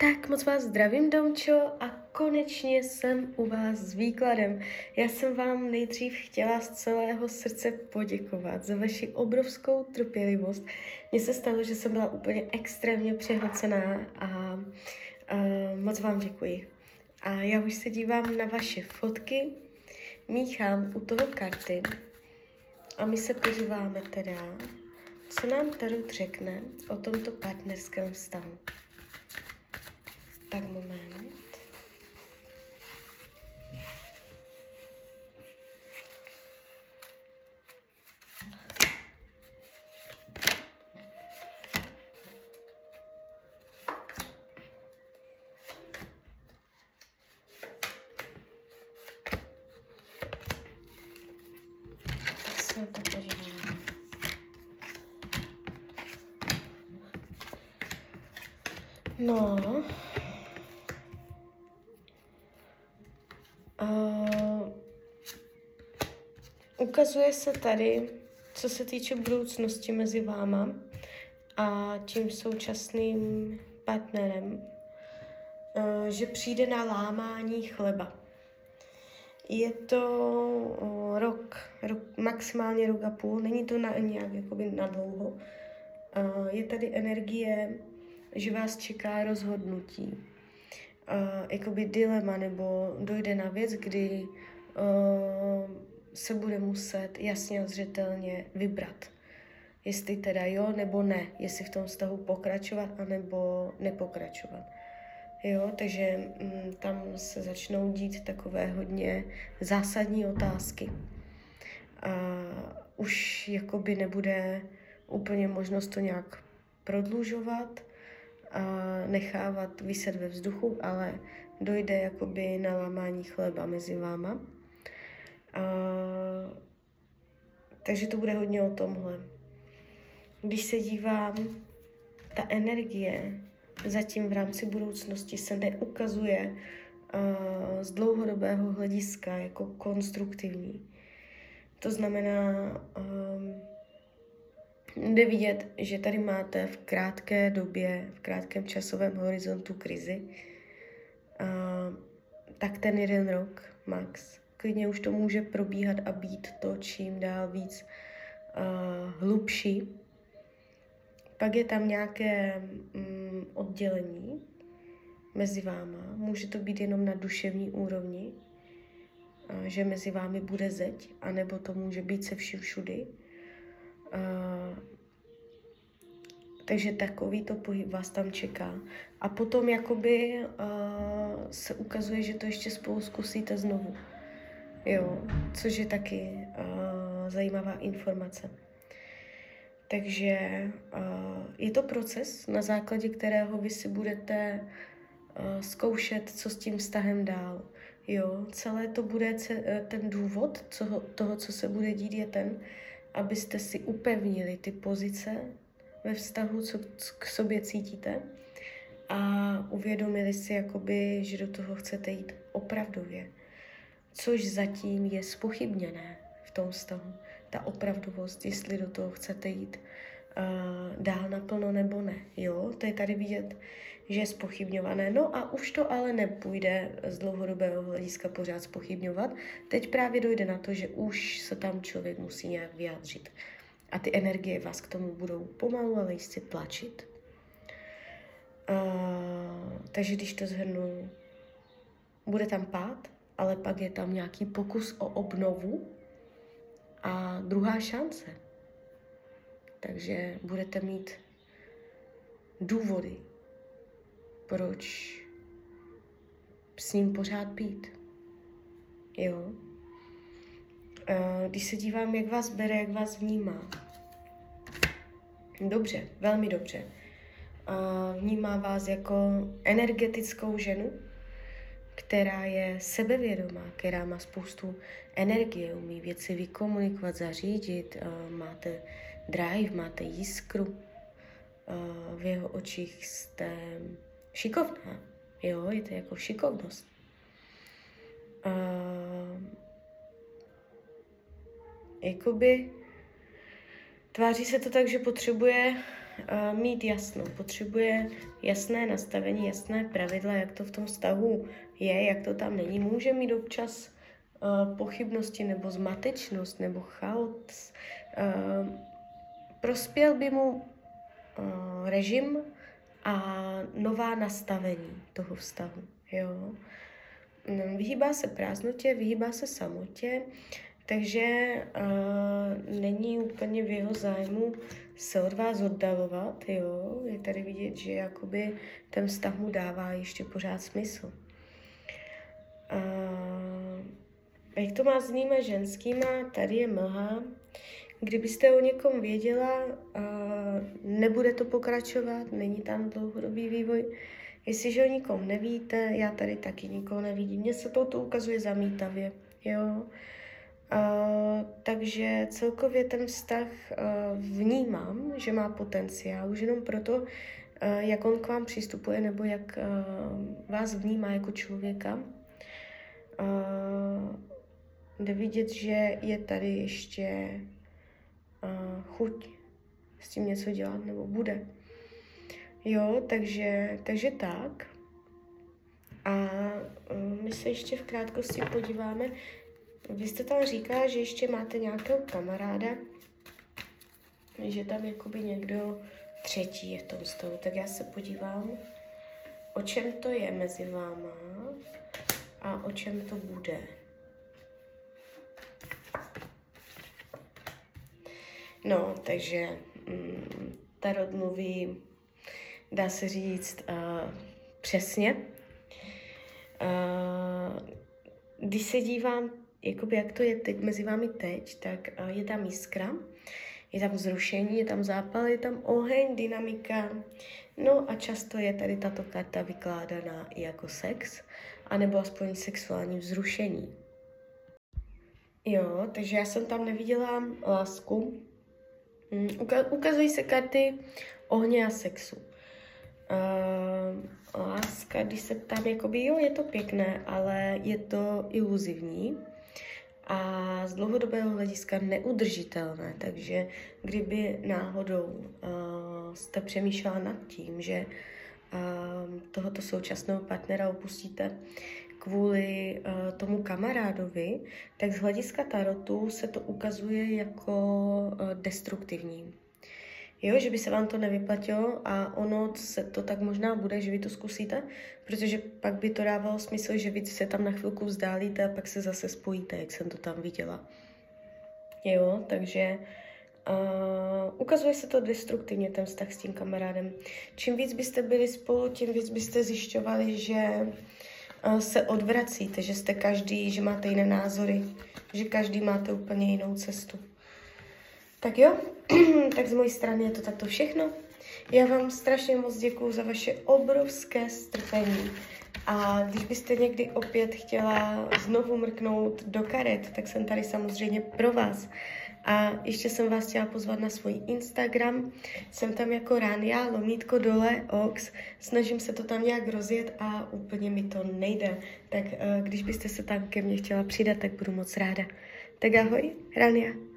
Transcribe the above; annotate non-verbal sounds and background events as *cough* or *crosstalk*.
Tak moc vás zdravím, Domčo, a konečně jsem u vás s výkladem. Já jsem vám nejdřív chtěla z celého srdce poděkovat za vaši obrovskou trpělivost. Mně se stalo, že jsem byla úplně extrémně přehlcená a, a moc vám děkuji. A já už se dívám na vaše fotky, míchám u toho karty a my se podíváme teda, co nám Tarot řekne o tomto partnerském vztahu. Tak moment. No. Ukazuje se tady, co se týče budoucnosti mezi váma a tím současným partnerem, uh, že přijde na lámání chleba. Je to uh, rok, rok, maximálně rok a půl, není to na, nějak jakoby na dlouho. Uh, je tady energie, že vás čeká rozhodnutí jakoby dilema nebo dojde na věc, kdy se bude muset jasně a zřetelně vybrat. Jestli teda jo nebo ne, jestli v tom vztahu pokračovat anebo nepokračovat. Jo, takže mm, tam se začnou dít takové hodně zásadní otázky. A už jakoby nebude úplně možnost to nějak prodlužovat, a nechávat vyset ve vzduchu, ale dojde jakoby na lámání chleba mezi váma. A, takže to bude hodně o tomhle. Když se dívám, ta energie zatím v rámci budoucnosti se neukazuje uh, z dlouhodobého hlediska jako konstruktivní. To znamená, um, Jde vidět, že tady máte v krátké době, v krátkém časovém horizontu krizi, uh, tak ten jeden rok max. Klidně už to může probíhat a být to čím dál víc uh, hlubší. Pak je tam nějaké um, oddělení mezi váma. Může to být jenom na duševní úrovni, uh, že mezi vámi bude zeď, anebo to může být se vším všudy. Uh, takže takový to pohyb vás tam čeká. A potom jakoby uh, se ukazuje, že to ještě spolu zkusíte znovu. Jo, což je taky uh, zajímavá informace. Takže uh, je to proces, na základě kterého vy si budete uh, zkoušet, co s tím vztahem dál. Jo, celé to bude, ten důvod co, toho, co se bude dít, je ten, abyste si upevnili ty pozice ve vztahu, co k sobě cítíte a uvědomili si, jakoby, že do toho chcete jít opravdově. Což zatím je spochybněné v tom vztahu. Ta opravdovost, jestli do toho chcete jít uh, dál naplno nebo ne. Jo, to je tady vidět, že je spochybňované. No a už to ale nepůjde z dlouhodobého hlediska pořád spochybňovat. Teď právě dojde na to, že už se tam člověk musí nějak vyjádřit. A ty energie vás k tomu budou pomalu, ale jistě tlačit. Uh, takže když to zhrnu, bude tam pád, ale pak je tam nějaký pokus o obnovu a druhá šance. Takže budete mít důvody, proč s ním pořád být. Jo? Když se dívám, jak vás bere, jak vás vnímá. Dobře, velmi dobře. Vnímá vás jako energetickou ženu, která je sebevědomá, která má spoustu energie, umí věci vykomunikovat, zařídit, máte drive, máte jiskru, v jeho očích jste šikovná, jo, je to jako šikovnost. jakoby tváří se to tak, že potřebuje mít jasno, potřebuje jasné nastavení, jasné pravidla, jak to v tom vztahu je, jak to tam není. Může mít občas uh, pochybnosti nebo zmatečnost nebo chaos. Uh, prospěl by mu režim a nová nastavení toho vztahu. Jo? Vyhýbá se prázdnotě, vyhýbá se samotě, takže uh, není úplně v jeho zájmu se od vás oddalovat, jo. Je tady vidět, že jakoby ten vztah mu dává ještě pořád smysl. Uh, jak to má s nými ženskýma, tady je mlha. Kdybyste o někom věděla, uh, nebude to pokračovat, není tam dlouhodobý vývoj. Jestliže o nikom nevíte, já tady taky nikoho nevidím. Mně se to, to ukazuje zamítavě, jo. Uh, takže celkově ten vztah uh, vnímám, že má potenciál, už jenom proto, uh, jak on k vám přistupuje nebo jak uh, vás vnímá jako člověka. Uh, jde vidět, že je tady ještě uh, chuť s tím něco dělat nebo bude. Jo, takže, takže tak. A my se ještě v krátkosti podíváme, vy jste tam říkala, že ještě máte nějakého kamaráda, že tam jakoby někdo třetí je v tom stavu. Tak já se podívám, o čem to je mezi váma a o čem to bude. No, takže mm, Tarot mluví, dá se říct, uh, přesně. Uh, když se dívám jakoby jak to je teď mezi vámi teď, tak uh, je tam jiskra, je tam zrušení, je tam zápal, je tam oheň, dynamika. No a často je tady tato karta vykládaná i jako sex, anebo aspoň sexuální vzrušení. Jo, takže já jsem tam neviděla lásku. Mm, ukazují se karty ohně a sexu. Uh, láska, když se ptám, jakoby jo, je to pěkné, ale je to iluzivní a z dlouhodobého hlediska neudržitelné. Takže kdyby náhodou uh, jste přemýšlela nad tím, že uh, tohoto současného partnera opustíte kvůli uh, tomu kamarádovi, tak z hlediska tarotu se to ukazuje jako uh, destruktivní jo, že by se vám to nevyplatilo a ono se to tak možná bude, že vy to zkusíte, protože pak by to dávalo smysl, že vy se tam na chvilku vzdálíte a pak se zase spojíte, jak jsem to tam viděla. Jo, takže uh, ukazuje se to destruktivně, ten vztah s tím kamarádem. Čím víc byste byli spolu, tím víc byste zjišťovali, že uh, se odvracíte, že jste každý, že máte jiné názory, že každý máte úplně jinou cestu. Tak jo, *clears throat* tak z mojí strany je to takto všechno. Já vám strašně moc děkuju za vaše obrovské strpení. A když byste někdy opět chtěla znovu mrknout do karet, tak jsem tady samozřejmě pro vás. A ještě jsem vás chtěla pozvat na svůj Instagram. Jsem tam jako Rania, lomítko dole, ox. Snažím se to tam nějak rozjet a úplně mi to nejde. Tak uh, když byste se tam ke mně chtěla přidat, tak budu moc ráda. Tak ahoj, Rania.